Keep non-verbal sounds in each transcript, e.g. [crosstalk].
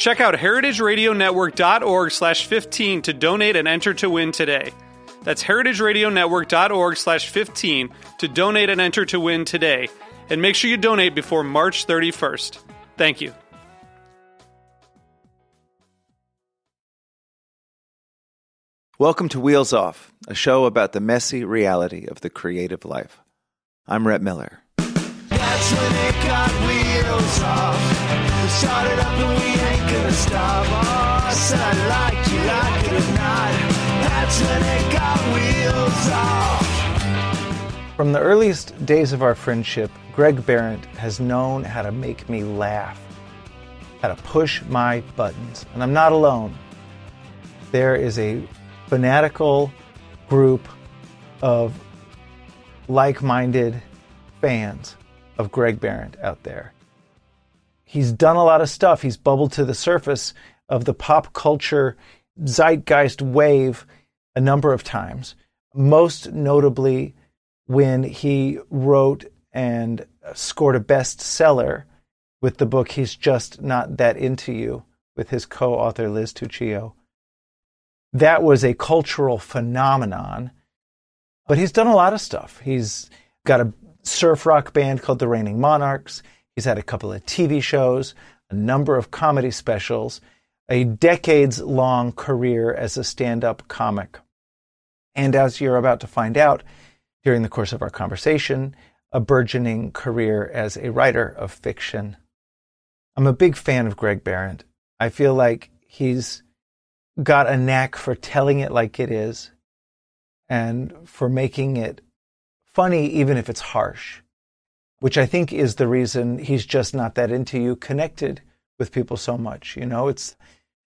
Check out heritageradionetwork.org slash 15 to donate and enter to win today. That's heritageradionetwork.org slash 15 to donate and enter to win today. And make sure you donate before March 31st. Thank you. Welcome to Wheels Off, a show about the messy reality of the creative life. I'm Rhett Miller. When it got wheels off. We started up and we ain't gonna stop. Oh, I like you, like it or not. That's when it got wheels off. From the earliest days of our friendship, Greg Behrendt has known how to make me laugh, how to push my buttons. And I'm not alone. There is a fanatical group of like minded fans of Greg Behrendt out there. He's done a lot of stuff. He's bubbled to the surface of the pop culture zeitgeist wave a number of times, most notably when he wrote and scored a bestseller with the book He's Just Not That Into You with his co author Liz Tuccillo. That was a cultural phenomenon, but he's done a lot of stuff. He's got a surf rock band called the Reigning Monarchs. He's had a couple of TV shows, a number of comedy specials, a decades long career as a stand up comic. And as you're about to find out during the course of our conversation, a burgeoning career as a writer of fiction. I'm a big fan of Greg Behrendt. I feel like he's got a knack for telling it like it is and for making it funny, even if it's harsh, which I think is the reason he's just not that into you, connected with people so much. You know, it's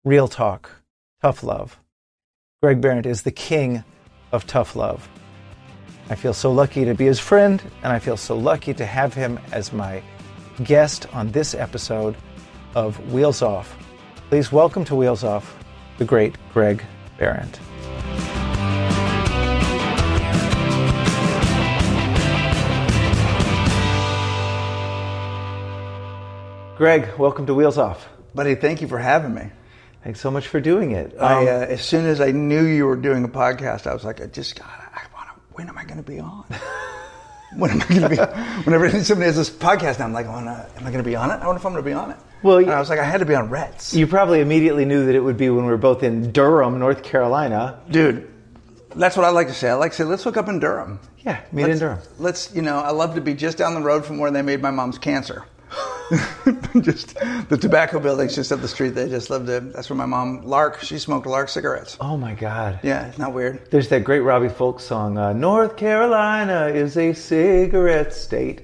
real talk, tough love. Greg Behrendt is the king of tough love. I feel so lucky to be his friend, and I feel so lucky to have him as my guest on this episode of Wheels Off. Please welcome to Wheels Off the great Greg Behrendt. Greg, welcome to Wheels Off. Buddy, thank you for having me. Thanks so much for doing it. I, Um, uh, as soon as I knew you were doing a podcast, I was like, I just got. I want to. When am I going to be on? [laughs] when am I going to be? On whenever somebody has this podcast, I'm like, I wanna, am I going to be on it? I wonder if I'm going to be on it. Well, and I was like, I had to be on Rhett's, you probably immediately knew that it would be when we were both in Durham, North Carolina. dude. That's what I like to say. I like to say, let's hook up in Durham. Yeah, meet in let's, Durham. Let's, you know, I love to be just down the road from where they made my mom's cancer. [laughs] just the tobacco buildings just up the street. They just love to. That's where my mom Lark. She smoked Lark cigarettes. Oh my God. Yeah, it's not weird. There's that great Robbie Fulks song, uh, North Carolina is a cigarette state.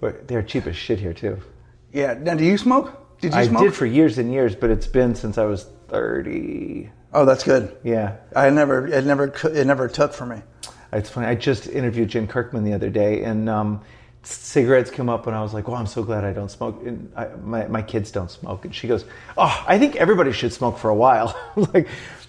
But they're cheap as shit here, too. Yeah. Now, do you smoke? Did you smoke? I smoke? did for years and years, but it's been since I was 30. Oh, that's good. Yeah. I never, it never, it never took for me. It's funny. I just interviewed Jen Kirkman the other day, and um, cigarettes come up, and I was like, "Oh, I'm so glad I don't smoke." And I, my my kids don't smoke, and she goes, "Oh, I think everybody should smoke for a while." [laughs] Like,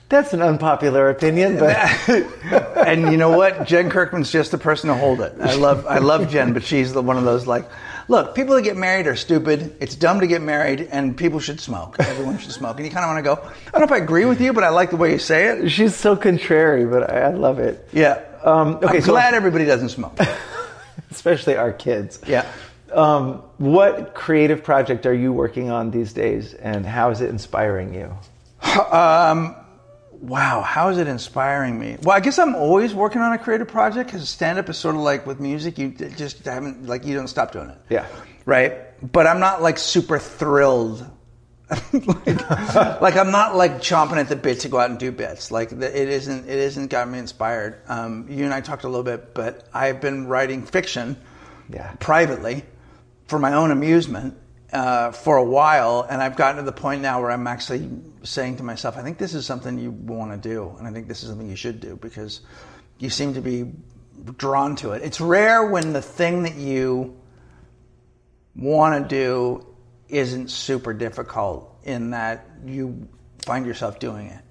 "That's an unpopular opinion, but [laughs] and you know what? Jen Kirkman's just the person to hold it. I love, I love Jen, but she's the one of those like, look, people that get married are stupid. It's dumb to get married, and people should smoke. Everyone should smoke. And you kind of want to go. I don't know if I agree with you, but I like the way you say it. she's so contrary, but I, I love it." Yeah. Um, okay, I'm so- glad everybody doesn't smoke. [laughs] [laughs] especially our kids. Yeah. Um, what creative project are you working on these days, and how is it inspiring you? wow, how is it inspiring me? Well, I guess I'm always working on a creative project because stand up is sort of like with music, you just haven't, like, you don't stop doing it. Yeah. Right? But I'm not like super thrilled. Like, [laughs] like, I'm not like chomping at the bit to go out and do bits. Like the, it isn't. It isn't got me inspired. Um, you and I talked a little bit, but I've been writing fiction Yeah. privately for my own amusement uh, for a while, and I've gotten to the point now where I'm actually saying to myself, I think this is something you want to do, and I think this is something you should do because you seem to be drawn to it. It's rare when the thing that you want to do isn't super difficult in that you find yourself doing it.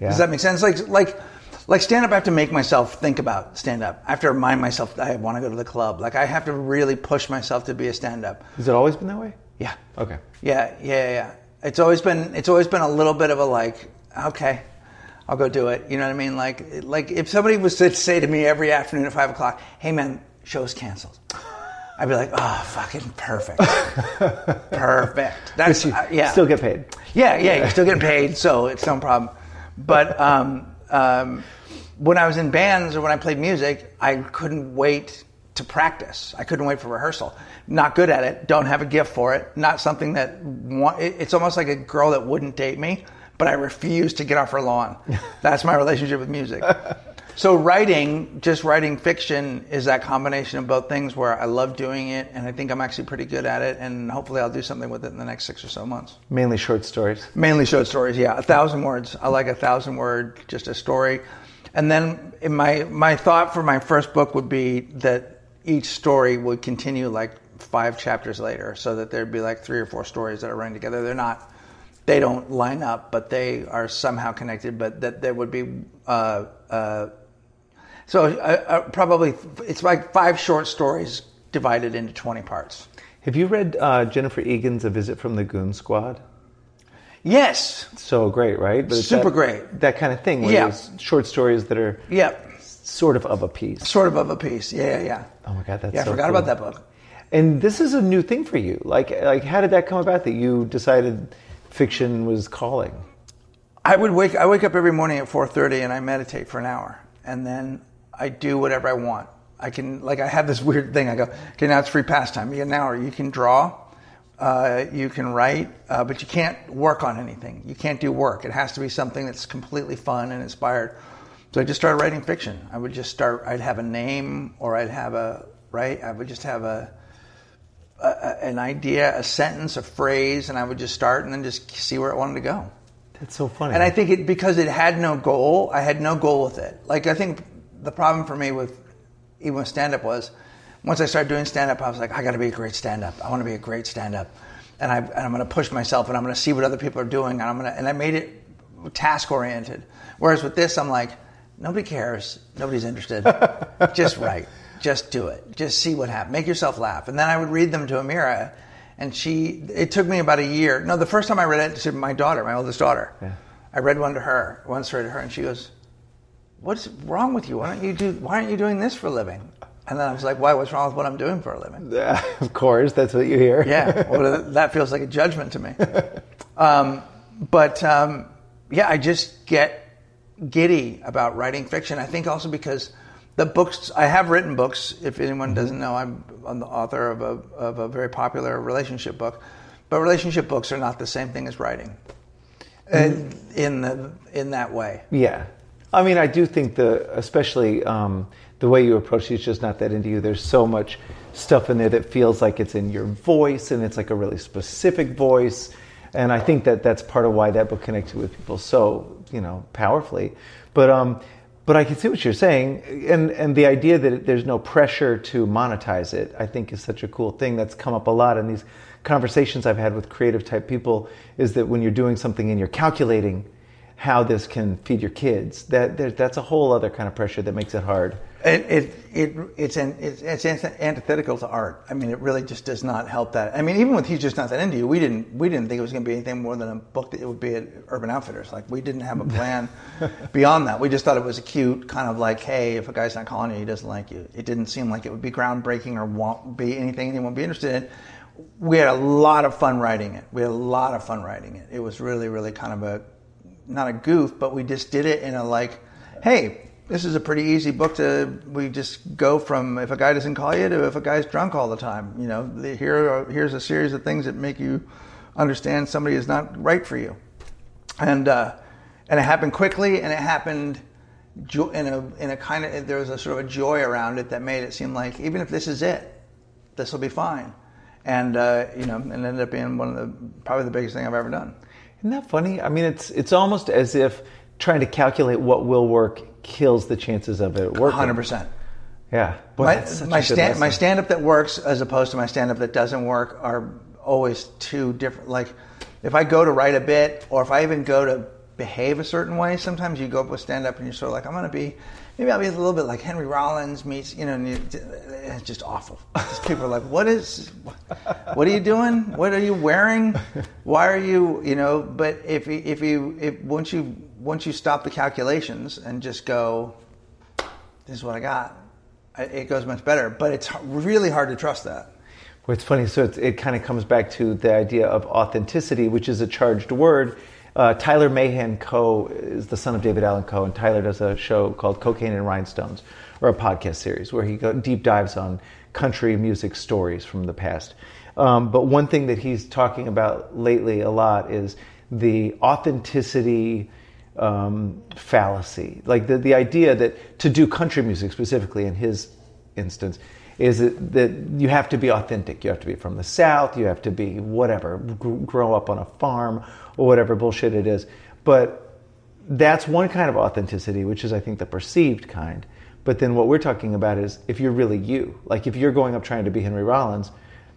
Yeah. Does that make sense? Like like like stand up I have to make myself think about stand up. I have to remind myself I want to go to the club. Like I have to really push myself to be a stand up. Has it always been that way? Yeah. Okay. Yeah, yeah, yeah. It's always been it's always been a little bit of a like, okay, I'll go do it. You know what I mean? Like like if somebody was to say to me every afternoon at five o'clock, hey man, show's canceled. I'd be like, oh, fucking perfect, [laughs] perfect. That's you uh, yeah. still get paid. Yeah, yeah, you're still getting paid, so it's no problem. But um, um, when I was in bands or when I played music, I couldn't wait to practice. I couldn't wait for rehearsal. Not good at it. Don't have a gift for it. Not something that want, it, it's almost like a girl that wouldn't date me, but I refuse to get off her lawn. [laughs] That's my relationship with music. So writing, just writing fiction, is that combination of both things where I love doing it, and I think I'm actually pretty good at it, and hopefully I'll do something with it in the next six or so months. Mainly short stories. Mainly short stories, yeah. A thousand words. I like a thousand word, just a story. And then in my my thought for my first book would be that each story would continue like five chapters later, so that there'd be like three or four stories that are running together. They're not, they don't line up, but they are somehow connected. But that there would be. Uh, uh, so uh, uh, probably it's like five short stories divided into twenty parts. Have you read uh, Jennifer Egan's A Visit from the Goon Squad? Yes. So great, right? But Super that- great. That kind of thing where Yeah. short stories that are Yep. sort of of a piece. Sort of of a piece. Yeah, yeah, yeah. Oh my god, that's yeah, I forgot cool. about that book. And this is a new thing for you. Like, like how did that come about that you decided fiction was calling? I would wake. I wake up every morning at four thirty and I meditate for an hour, and then I do whatever I want. I can like I have this weird thing. I go, okay, now it's free pastime. You an hour. You can draw, uh, you can write, uh, but you can't work on anything. You can't do work. It has to be something that's completely fun and inspired. So I just started writing fiction. I would just start. I'd have a name, or I'd have a right. I would just have a a, an idea, a sentence, a phrase, and I would just start and then just see where it wanted to go. That's so funny. And I think it because it had no goal, I had no goal with it. Like I think the problem for me with even with stand up was once I started doing stand up, I was like, I got to be a great stand up. I want to be a great stand up, and I and I'm going to push myself, and I'm going to see what other people are doing, and I'm going to and I made it task oriented. Whereas with this, I'm like, nobody cares, nobody's interested. [laughs] Just write, just do it, just see what happens, make yourself laugh, and then I would read them to Amiira. And she, it took me about a year. No, the first time I read it to my daughter, my oldest daughter, Yeah. I read one to her, one story to her, and she goes, "What's wrong with you? Why don't you do? Why aren't you doing this for a living?" And then I was like, "Why? What's wrong with what I'm doing for a living?" Yeah, [laughs] of course, that's what you hear. Yeah, well, [laughs] that feels like a judgment to me. Um, but um, yeah, I just get giddy about writing fiction. I think also because the books I have written books. If anyone doesn't know, I'm, I'm the author of a of a very popular relationship book. But relationship books are not the same thing as writing. Uh, in the in that way. Yeah. I mean, I do think the, especially um, the way you approach it is just not that into you. There's so much stuff in there that feels like it's in your voice and it's like a really specific voice. And I think that that's part of why that book connected with people so, you know, powerfully. But, um, but I can see what you're saying. And, and the idea that there's no pressure to monetize it, I think is such a cool thing that's come up a lot in these conversations I've had with creative type people is that when you're doing something and you're calculating how this can feed your kids. That that's a whole other kind of pressure that makes it hard. It, it, it, it's, an, it's, it's antithetical to art. I mean, it really just does not help that. I mean, even with He's Just Not That Into You, we didn't, we didn't think it was going to be anything more than a book that it would be at Urban Outfitters. Like, we didn't have a plan [laughs] beyond that. We just thought it was a cute kind of like, hey, if a guy's not calling you, he doesn't like you. It didn't seem like it would be groundbreaking or won't be anything anyone would be interested in. We had a lot of fun writing it. We had a lot of fun writing it. It was really, really kind of a not a goof, but we just did it in a like, hey, this is a pretty easy book to. We just go from if a guy doesn't call you to if a guy's drunk all the time. You know, here are, here's a series of things that make you understand somebody is not right for you, and uh, and it happened quickly, and it happened in a in a kind of there was a sort of a joy around it that made it seem like even if this is it, this will be fine, and uh, you know, and ended up being one of the probably the biggest thing I've ever done. Isn't that funny? I mean, it's it's almost as if trying to calculate what will work kills the chances of it working. Hundred percent. Yeah. Boy, My, my stand my stand up that works as opposed to my stand up that doesn't work are always two different. Like if I go to write a bit or if I even go to behave a certain way, sometimes you go up with stand up and you're sort of like I'm going to be. Maybe I'll be a little bit like Henry Rollins meets, you know, it's eh, just awful. [laughs] Just people are like, "What is? What are you doing? What are you wearing? Why are you, you know?" But if you- if you if once you once you stop the calculations and just go, this is what I got. It goes much better, but it's really hard to trust that. Well, it's funny. So it kind of comes back to the idea of authenticity, which is a charged word. Uh, Tyler Mahan Coe is the son of David Allen Coe, and Tyler does a show called Cocaine and Rhinestones, or a podcast series where he go deep dives on country music stories from the past. Um, but one thing that he's talking about lately a lot is the authenticity um, fallacy, like the, the idea that to do country music specifically in his instance is that, that you have to be authentic. You have to be from the South. You have to be whatever, grow up on a farm or whatever bullshit it is. But that's one kind of authenticity, which is, I think, the perceived kind. But then what we're talking about is if you're really you. Like if you're going up trying to be Henry Rollins,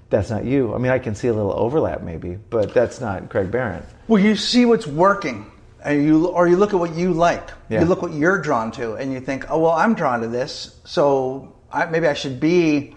that's not you. I mean, I can see a little overlap maybe, but that's not Greg Behrendt. Well, you see what's working, and you or you look at what you like. Yeah. You look what you're drawn to, and you think, oh well, I'm drawn to this, so I, maybe I should be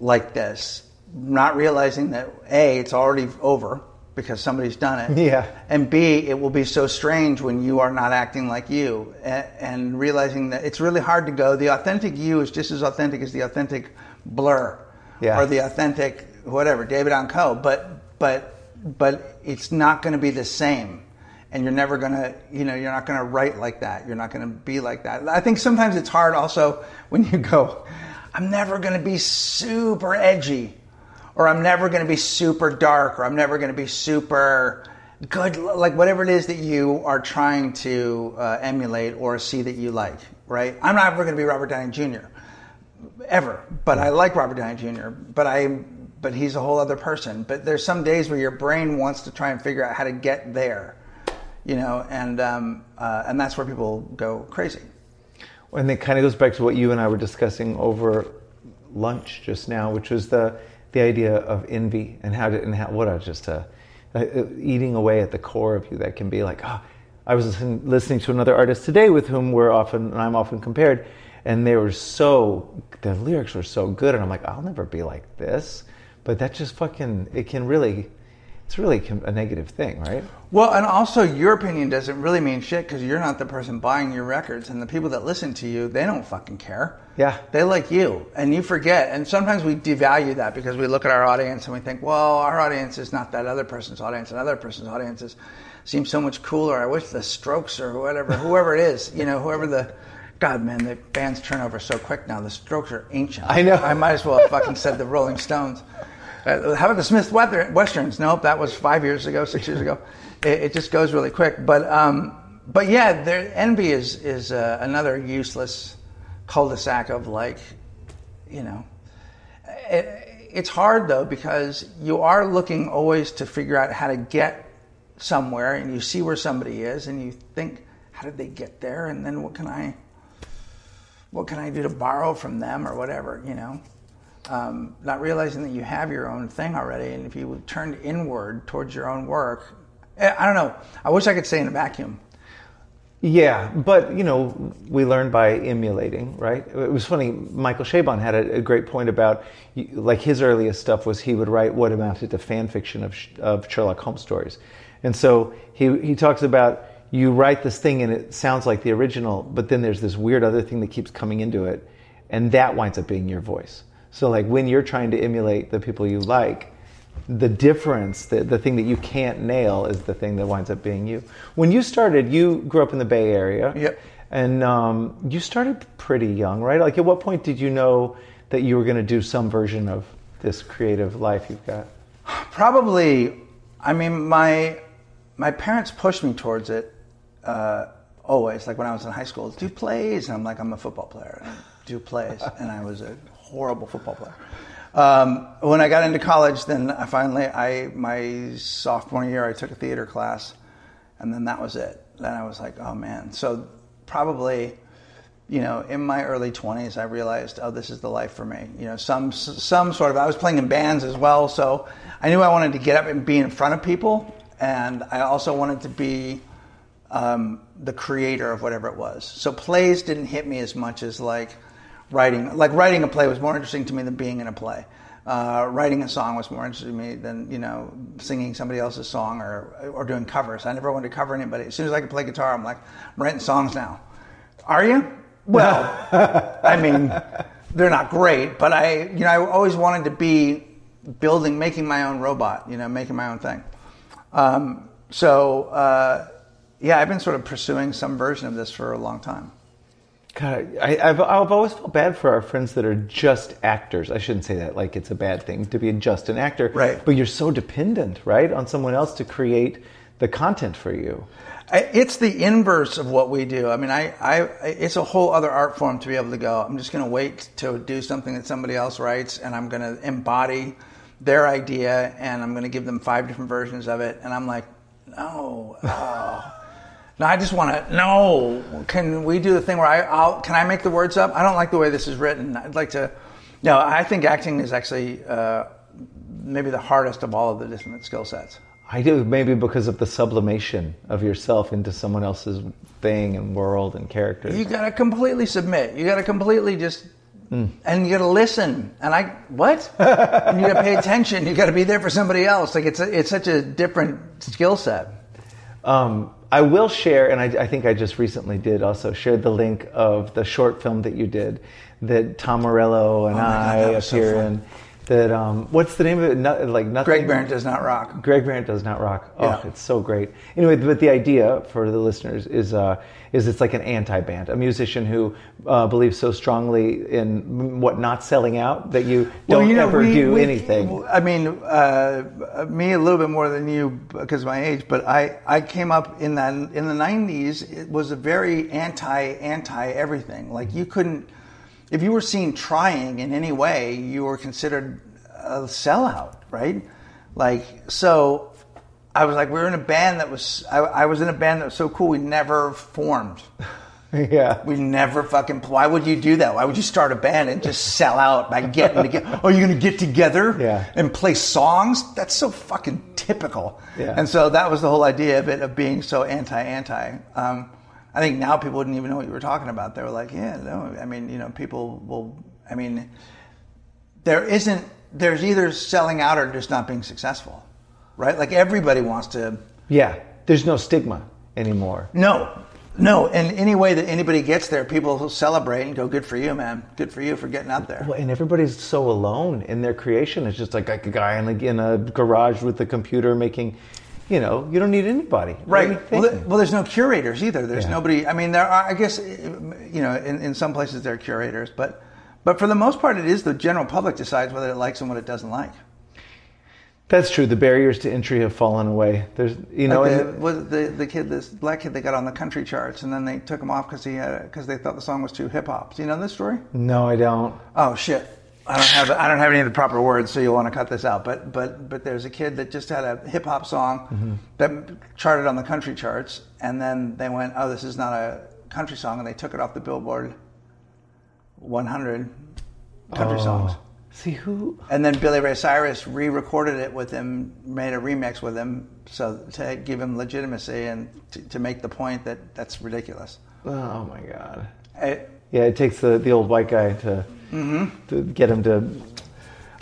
like this. Not realizing that a it's already over because somebody's done it. Yeah. And B, it will be so strange when you are not acting like you, and, and realizing that it's really hard to go. The authentic you is just as authentic as the authentic Blur, Yeah. or the authentic whatever David Allen Coe. But but but it's not going to be the same, and you're never going to you know you're not going to write like that. You're not going to be like that. I think sometimes it's hard also when you go, I'm never going to be super edgy or I'm never going to be super dark, or I'm never going to be super good, like whatever it is that you are trying to uh, emulate or see that you like, right? I'm not ever going to be Robert Downey Jr. ever, but I like Robert Downey Jr. But I, but he's a whole other person. But there's some days where your brain wants to try and figure out how to get there, you know, and um, uh, and that's where people go crazy. And it kind of goes back to what you and I were discussing over lunch just now, which was the the idea of envy and how to and how what a just eating away at the core of you that can be like. Oh, I was listen, listening to another artist today with whom we're often and I'm often compared, and they were so the lyrics were so good, and I'm like, I'll never be like this. But that just fucking it can really, it's really a negative thing, right? Well, and also your opinion doesn't really mean shit because you're not the person buying your records, and the people that listen to you, they don't fucking care. Yeah. They like you, and you forget. And sometimes we devalue that because we look at our audience and we think, well, our audience is not that other person's audience, and other person's audiences seem so much cooler. I wish the Strokes or whatever, whoever it is, you know, whoever the. [laughs] God, man, the bands turn over so quick now. The Strokes are ancient. I know. I might as well have fucking said the Rolling Stones. Uh, how about the Smith Westerns? Nope, that was five years ago, six years ago. [laughs] It, it just goes really quick. But um, but yeah, there, envy is is uh, another useless cul-de-sac of like, you know. It, it's hard though because you are looking always to figure out how to get somewhere, and you see where somebody is, and you think, how did they get there? And then what can I what can I do to borrow from them or whatever, you know? Um, not realizing that you have your own thing already, and if you turned inward towards your own work, eh, I don't know. I wish I could stay in a vacuum. Yeah, but you know, we learn by emulating, right? It was funny. Michael Chabon had a, a great point about, like his earliest stuff was he would write what amounted to fan fiction of, of Sherlock Holmes stories, and so he he talks about you write this thing and it sounds like the original, but then there's this weird other thing that keeps coming into it, and that winds up being your voice. So like when you're trying to emulate the people you like, the difference, the, the thing that you can't nail, is the thing that winds up being you. When you started, you grew up in the Bay Area. Yep. And um, you started pretty young, right? Like, at what point did you know that you were going to do some version of this creative life you've got? Probably, I mean, my my parents pushed me towards it uh, always. Like when I was in high school, do plays, and I'm like, I'm a football player. Do plays, and I was a horrible football player. Um, when I got into college, then I finally, I my sophomore year, I took a theater class, and then that was it. Then I was like, oh man. So probably you know, in my early 20s, I realized, oh, this is the life for me. You know, some some sort of. I was playing in bands as well, so I knew I wanted to get up and be in front of people, and I also wanted to be um, the creator of whatever it was. So plays didn't hit me as much as like writing. Like writing a play was more interesting to me than being in a play. Uh, writing a song was more interesting to me than you know singing somebody else's song or or doing covers. I never wanted to cover anybody. As soon as I could play guitar, I'm like, I'm writing songs now. Are you? Well, [laughs] I mean, they're not great, but I, you know, I always wanted to be building, making my own robot, you know, making my own thing. Um, so, uh, yeah, I've been sort of pursuing some version of this for a long time. God, I, I've, I've always felt bad for our friends that are just actors. I shouldn't say that like it's a bad thing to be just an actor. Right. But you're so dependent, right, on someone else to create the content for you. I- It's the inverse of what we do. I mean, I, I, it's a whole other art form to be able to go. I'm just going to wait to do something that somebody else writes, and I'm going to embody their idea, and I'm going to give them five different versions of it. And I'm like, no, oh. No, I just want to. No, can we do the thing where I, I'll, can I make the words up? I don't like the way this is written. I'd like to. No, I think acting is actually uh, maybe the hardest of all of the different skill sets. I do maybe because of the sublimation of yourself into someone else's thing and world and characters. You gotta completely submit. You gotta completely just, and you gotta listen. And I what? [laughs] and you gotta pay attention. You gotta be there for somebody else. Like it's a, it's such a different skill set. Um, I will share, and I, I think I just recently did also shared the link of the short film that you did that Tom Morello and Oh God, I was so appear in. That um, what's the name of it? No, like nothing. Greg Behrendt does not rock. Greg Behrendt does not rock. Oh, Yeah. it's so great. Anyway, but the idea for the listeners is uh, is it's like an anti-band, a musician who uh, believes so strongly in what not selling out that you don't you know, ever we- do we- anything. I mean, uh, me a little bit more than you because of my age, but I, I came up in that in the '90s. It was a very anti anti everything. Like you couldn't, if you were seen trying in any way, you were considered a sellout, right? Like so. I was like, we were in a band that was. I, I was in a band that was so cool. We never formed. [laughs] yeah. We never fucking. Why would you do that? Why would you start a band and just sell out by getting together? [laughs] Are you going to get together Yeah. and play songs? That's so fucking typical. Yeah. And so that was the whole idea of it of being so anti anti. Um, I think now people wouldn't even know what you were talking about. They were like, yeah, no. I mean, you know, people will. I mean, there isn't. There's either selling out or just not being successful, right? Like everybody wants to. Yeah. There's no stigma anymore. No, no. And any way that anybody gets there, people will celebrate and go, "Good for you, man. Good for you for getting out there." Well, and everybody's so alone in their creation. It's just like, like a guy in a, in a garage with a computer making, you know, you don't need anybody. Right. What are you Well, well, there's no curators either. There's Yeah. nobody. I mean, there are. I guess you know, in, in some places there are curators, but but for the most part, it is the general public decides whether it likes and what it doesn't like. That's true. The barriers to entry have fallen away. There's, you know, Like the, was the the kid, this black kid, they got on the country charts, and then they took him off because he had because they thought the song was too hip hop. Do you know this story? no, I don't. Oh shit. I don't have I don't have any of the proper words, so you'll want to cut this out. But but but there's a kid that just had a hip hop song mm-hmm. that charted on the country charts, and then they went, "Oh, this is not a country song," and they took it off the Billboard 100 country Oh. songs. See who? And then Billy Ray Cyrus re-recorded it with him, made a remix with him, so to give him legitimacy and to, to make the point that that's ridiculous. Oh my God. I, Yeah, it takes the, the old white guy to to get him to.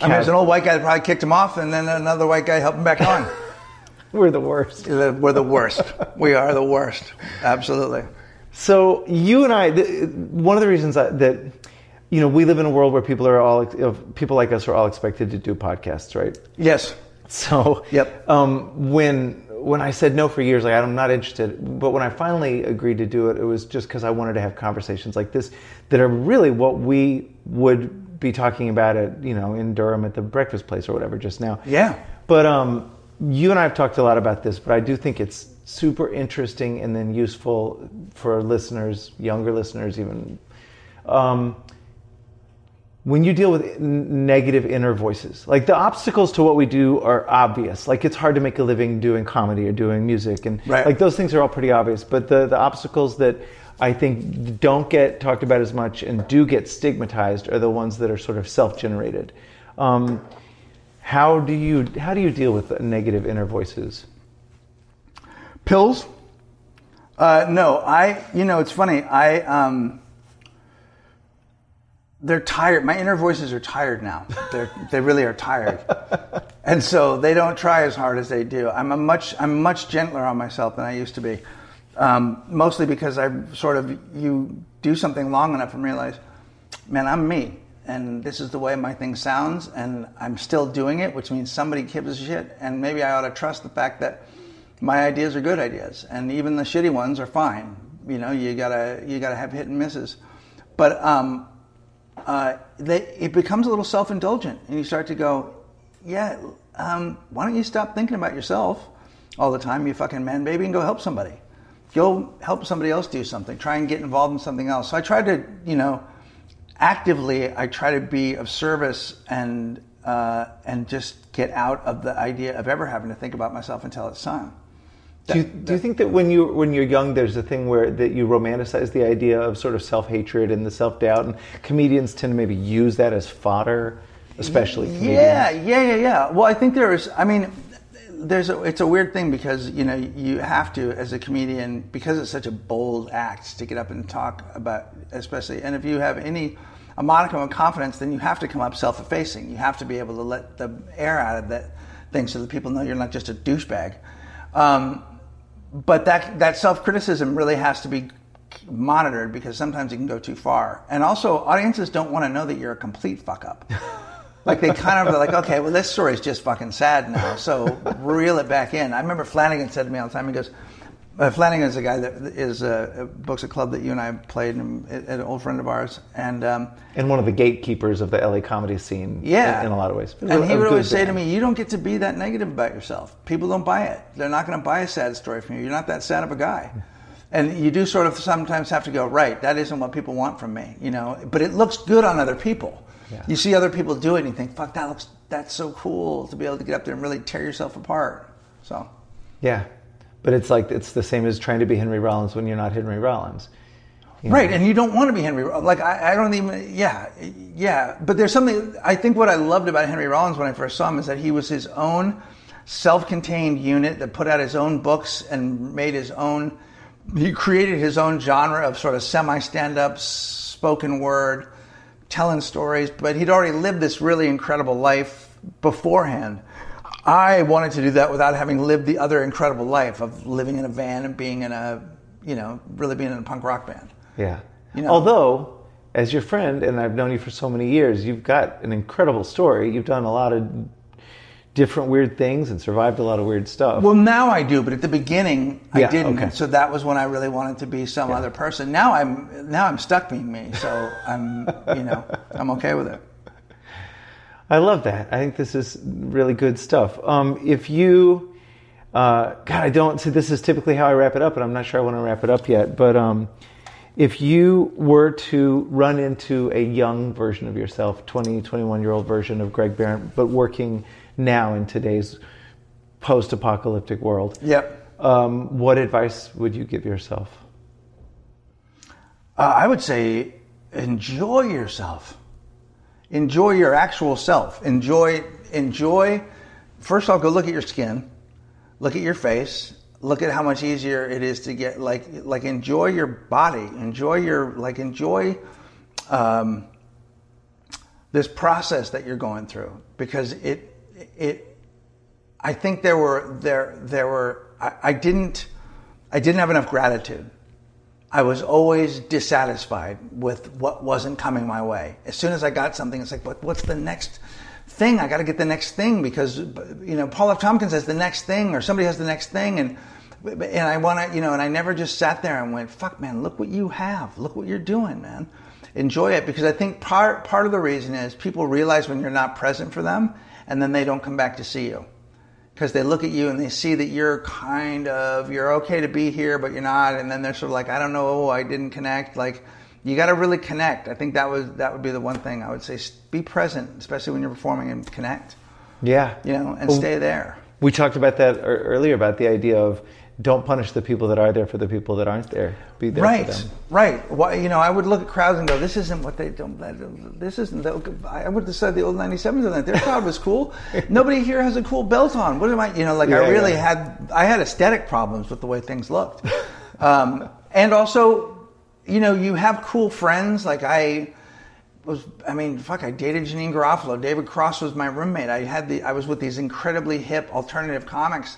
I mean, there's an old white guy that probably kicked him off, and then another white guy helped him back on. [laughs] We're the worst. We're the worst. We are the worst. Absolutely. So you and I, th- one of the reasons that, that you know we live in a world where people are all of people like us are all expected to do podcasts, right? Yes. So Yep. um, when when I said no for years, like I'm not interested, but when I finally agreed to do it, it was just because I wanted to have conversations like this that are really what we would be talking about it, you know in Durham at the breakfast place or whatever just now. Yeah. But um, you and I have talked a lot about this, but I do think it's super interesting and then useful for listeners, younger listeners, even. Um, when you deal with n- negative inner voices, like the obstacles to what we do are obvious. Like it's hard to make a living doing comedy or doing music, and Right. like those things are all pretty obvious. But the the obstacles that I think don't get talked about as much and do get stigmatized are the ones that are sort of self generated. Um, how do you how do you deal with the negative inner voices? Pills? Uh, no, I. You know, it's funny. I. Um, they're tired. My inner voices are tired now. They're they really are tired, [laughs] and so they don't try as hard as they do. I'm a much I'm much gentler on myself than I used to be. Um, mostly because I sort of you do something long enough and realize, man, I'm me, and this is the way my thing sounds, and I'm still doing it, which means somebody gives a shit, and maybe I ought to trust the fact that my ideas are good ideas, and even the shitty ones are fine. You know, you gotta you gotta have hit and misses, but um, uh, they, it becomes a little self indulgent, and you start to go, yeah, um, why don't you stop thinking about yourself all the time, you fucking man baby, and go help somebody. Go help somebody else do something. Try and get involved in something else. So I try to, you know, actively, I try to be of service and uh, and just get out of the idea of ever having to think about myself until it's time. Do you, do you think that when you when you're young, there's a thing where that you romanticize the idea of sort of self hatred and the self doubt, and comedians tend to maybe use that as fodder, especially comedians. Yeah, yeah, yeah, yeah. Well, I think there is. I mean, there's a, it's a weird thing because you know you have to as a comedian because it's such a bold act to get up and talk about, especially. And if you have any a modicum of confidence, then you have to come up self-effacing. You have to be able to let the air out of that thing so that people know you're not just a douchebag. Um, but that that self-criticism really has to be monitored because sometimes it can go too far. And also, audiences don't want to know that you're a complete fuck up. [laughs] like they kind of are like, okay, well, this story's just fucking sad now, so reel it back in. I remember Flanagan said to me all the time, he goes, uh, Flanagan is a guy that is uh, books a club that you and I played, and an old friend of ours, and um, and one of the gatekeepers of the LA comedy scene. yeah, in, in a lot of ways. And A- he would always say to me, "You don't get to be that negative about yourself. People don't buy it. They're not going to buy a sad story from you. You're not that sad of a guy." And you do sort of sometimes have to go, right? That isn't what people want from me, you know. But it looks good on other people. Yeah. You see other people do it, and you think, "Fuck, that looks that's so cool to be able to get up there and really tear yourself apart." So, Yeah, but it's like it's the same as trying to be Henry Rollins when you're not Henry Rollins. You know? Right, and you don't want to be Henry. Like I, I don't even. Yeah, yeah. But there's something. I think what I loved about Henry Rollins when I first saw him is that he was his own self-contained unit that put out his own books and made his own. He created his own genre of sort of semi-stand-up, spoken word, telling stories. But he'd already lived this really incredible life beforehand. I wanted to do that without having lived the other incredible life of living in a van and being in a, you know, really being in a punk rock band. Yeah. You know- Although, as your friend, and I've known you for so many years, you've got an incredible story. You've done a lot of different weird things and survived a lot of weird stuff. Well, now I do, but at the beginning I Yeah, didn't. okay. So that was when I really wanted to be some other person. Now I'm now I'm stuck being me. So I'm you know I'm okay with it. I love that. I think this is really good stuff. Um, if you, uh, God, I don't see this is typically how I wrap it up, and I'm not sure I want to wrap it up yet. But um, if you were to run into a young version of yourself, 20, 21 year old version of Greg Behrendt, but working now in today's post apocalyptic world, Yep. um, what advice would you give yourself? Uh, I would say enjoy yourself. Enjoy your actual self. Enjoy enjoy. First off, go look at your skin. Look at your face. Look at how much easier it is to get like like enjoy your body. Enjoy your like enjoy um, this process that you're going through because it it I think there were there there were I, I didn't I didn't have enough gratitude. I was always dissatisfied with what wasn't coming my way. As soon as I got something, it's like, what, what's the next thing. I got to get the next thing because you know Paul F. Tompkins has the next thing, or somebody has the next thing, and and I want to, you know, and I never just sat there and went, "Fuck, man, look what you have. Look what you're doing, man. Enjoy it." Because I think part part of the reason is people realize when you're not present for them, and then they don't come back to see you because they look at you and they see that you're kind of you're okay to be here, but you're not, and then they're sort of like, "I don't know, oh, I didn't connect." Like you got to really connect. I think that was that would be the one thing I would say: be present, especially when you're performing, and connect. Yeah. You know, and Well, stay there. We talked about that earlier about the idea of don't punish the people that are there for the people that aren't there. Be there right, for them. right. Why, you know, I would look at crowds and go, "This isn't what they don't. This isn't." The, I would have said the Old 97's on that. Their crowd was cool. [laughs] Nobody here has a cool belt on. What am I? You know, like Yeah, I really yeah. had. I had aesthetic problems with the way things looked, um, and also, you know, you have cool friends. Like I was. I mean, fuck. I dated Janeane Garofalo. David Cross was my roommate. I had the. I was with these incredibly hip alternative comics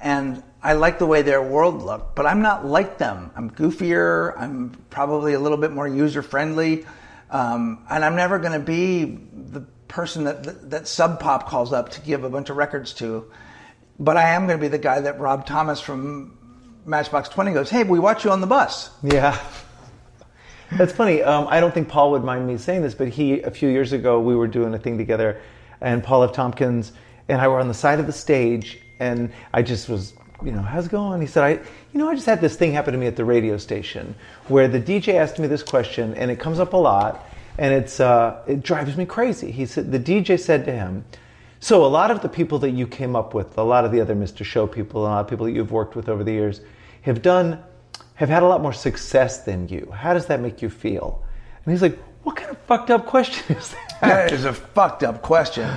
and I like the way their world looked, but I'm not like them. I'm goofier. I'm probably a little bit more user friendly, um, and I'm never going to be the person that, that that Sub Pop calls up to give a bunch of records to. But I am going to be the guy that Rob Thomas from Matchbox Twenty goes, "Hey, we watch you on the bus." Yeah. That's funny. Um, I don't think Paul would mind me saying this, but he, a few years ago, we were doing a thing together, and Paul F. Tompkins and I were on the side of the stage, and I just was, you know, how's it going? He said, I, you know, I just had this thing happen to me at the radio station where the DJ asked me this question, and it comes up a lot, and it's, uh, it drives me crazy. He said, the DJ said to him, so a lot of the people that you came up with, a lot of the other Mr. Show people, a lot of people that you've worked with over the years, have done, have had a lot more success than you. How does that make you feel? And he's like, what kind of fucked up question is that? That is a fucked up question.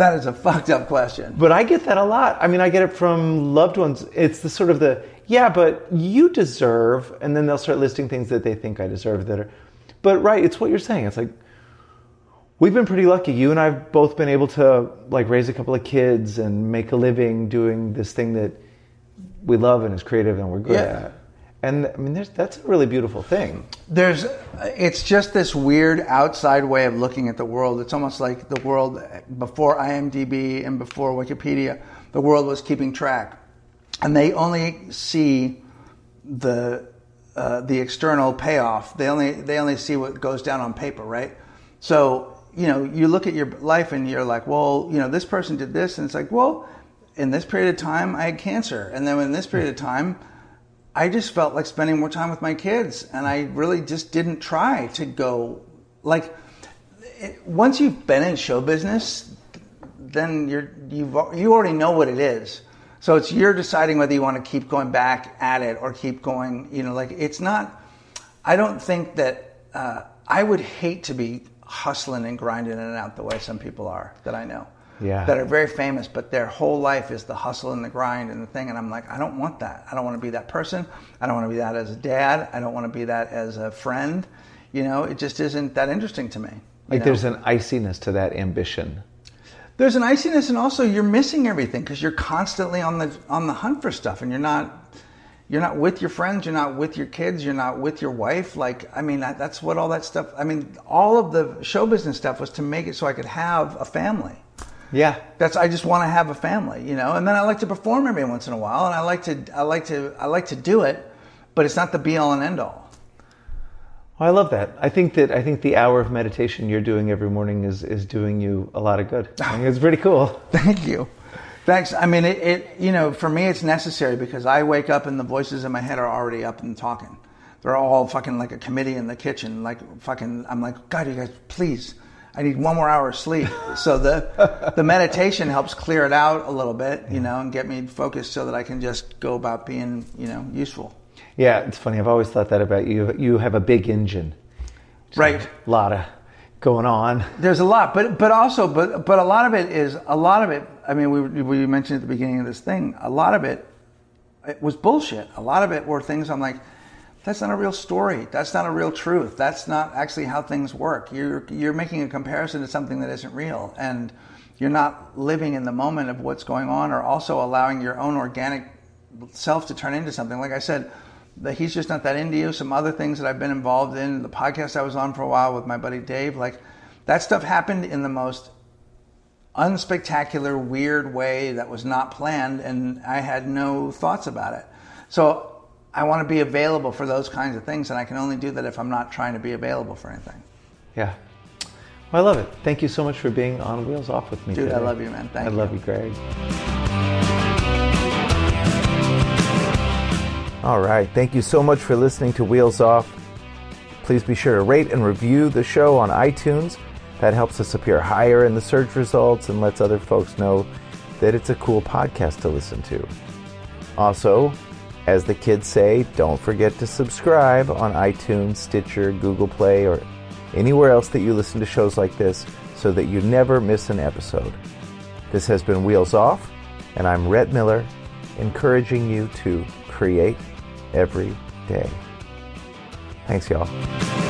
That is a fucked up question. But I get that a lot. I mean, I get it from loved ones. It's the sort of the, yeah, but you deserve, and then they'll start listing things that they think I deserve that are, but right, it's what you're saying. It's like, we've been pretty lucky. You and I've both been able to like raise a couple of kids and make a living doing this thing that we love and is creative and we're good Yeah. at. And I mean, there's, that's a really beautiful thing. there's it's just this weird outside way of looking at the world. It's almost like the world before imdb and before wikipedia the world was keeping track. And they only see the uh, the external payoff. They only they only see what goes down on paper right? So you know you look at your life and you're like well you know this person did this. And it's like well in this period of time i had cancer. And then in this period of time I just felt like spending more time with my kids, and I really just didn't try to go like. Once you've been in show business, then you're you've you already know what it is. So it's you're deciding whether you want to keep going back at it or keep going. You know, like it's not. I don't think that uh, I would hate to be hustling and grinding in and out the way some people are that I know. Yeah. That are very famous, but their whole life is the hustle and the grind and the thing. And I'm like, I don't want that. I don't want to be that person. I don't want to be that as a dad. I don't want to be that as a friend. You know, it just isn't that interesting to me. Like know? there's an iciness to that ambition. there's an iciness, and also you're missing everything because you're constantly on the on the hunt for stuff, and you're not you're not with your friends, you're not with your kids, you're not with your wife. Like, I mean, that, that's what all that stuff. I mean, all of the show business stuff was to make it so I could have a family. Yeah. That's I just want to have a family, you know. And then I like to perform every once in a while, and I like to I like to I like to do it, but it's not the be all and end all. Well, I love that. I think that I think the hour of meditation you're doing every morning is is doing you a lot of good. I think it's pretty cool. [laughs] Thank you. Thanks. I mean, it, it, you know, for me, it's necessary because I wake up and the voices in my head are already up and talking. They're all fucking like a committee in the kitchen. Like fucking, I'm like, God, you guys, please, I need one more hour of sleep. So the the meditation helps clear it out a little bit, you know, and get me focused so that I can just go about being, you know, useful. Yeah, it's funny. I've always thought that about you. You have a big engine. Right. A lot of going on. There's a lot, but but also, but but a lot of it is a lot of it. I mean, we we mentioned at the beginning of this thing. A lot of it, it was bullshit. A lot of it were things I'm like, that's not a real story. That's not a real truth. That's not actually how things work. You're you're making a comparison to something that isn't real, and you're not living in the moment of what's going on, or also allowing your own organic self to turn into something. Like I said, that he's just not that into you. Some other things that I've been involved in, the podcast I was on for a while with my buddy Dave, like that stuff happened in the most unspectacular, weird way that was not planned, and I had no thoughts about it. So I want to be available for those kinds of things, and I can only do that if I'm not trying to be available for anything. Yeah. Well, I love it. Thank you so much for being on Wheels Off with me Dude, I love you, man. Thank I you. I love you, Greg. All right. Thank you so much for listening to Wheels Off. Please be sure to rate and review the show on iTunes. That helps us appear higher in the search results and lets other folks know that it's a cool podcast to listen to. Also, as the kids say, don't forget to subscribe on iTunes, Stitcher, Google Play, or anywhere else that you listen to shows like this so that you never miss an episode. This has been Wheels Off, and I'm Rhett Miller, encouraging you to create every day. Thanks, y'all.